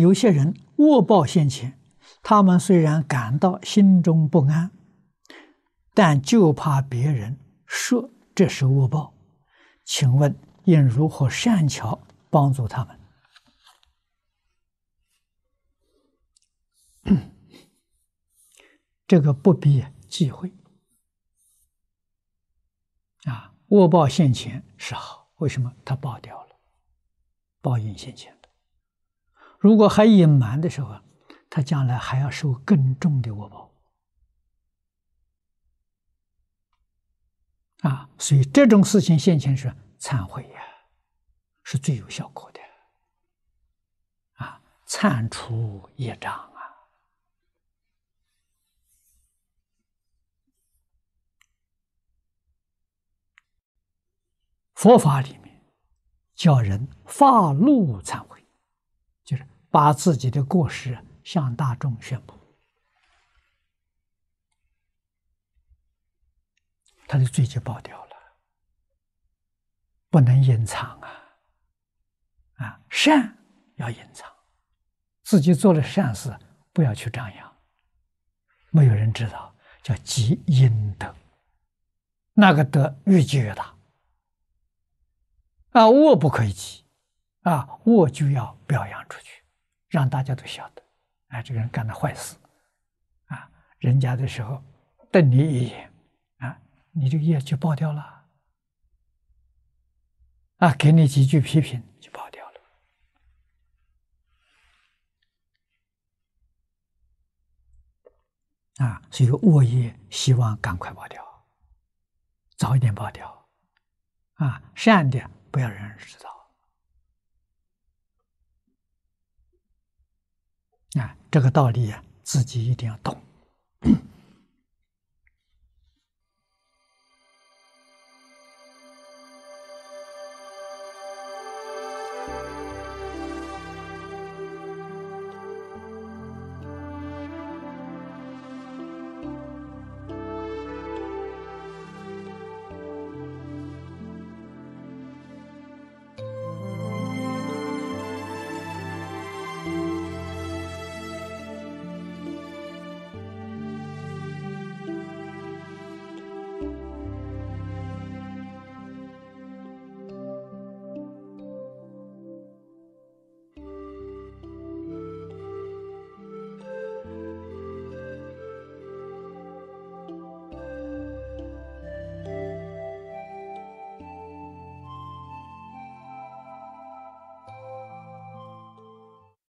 有些人恶报现前，他们虽然感到心中不安，但就怕别人说这是恶报。请问应如何善巧帮助他们？这个不必忌讳啊！恶报现前是好，为什么？他报掉了，报应现前。如果还隐瞒的时候，他将来还要受更重的恶报啊！所以这种事情现前是忏悔呀，是最有效果的啊！忏除业障啊。佛法里面叫人发露忏悔，把自己的过失向大众宣布，他的罪就报掉了，不能隐藏啊！啊，善要隐藏，自己做了善事不要去张扬，没有人知道，叫积阴德，那个德越积越大。啊，恶不可以积，啊，恶就要表扬出去，让大家都晓得，啊，这个人干了坏事，啊，人家的时候瞪你一眼，啊，你这个业就爆掉了，啊，给你几句批评就爆掉了，啊，所以恶业希望赶快爆掉，早一点爆掉，啊，善的。不要让人知道啊！这个道理啊，自己一定要懂。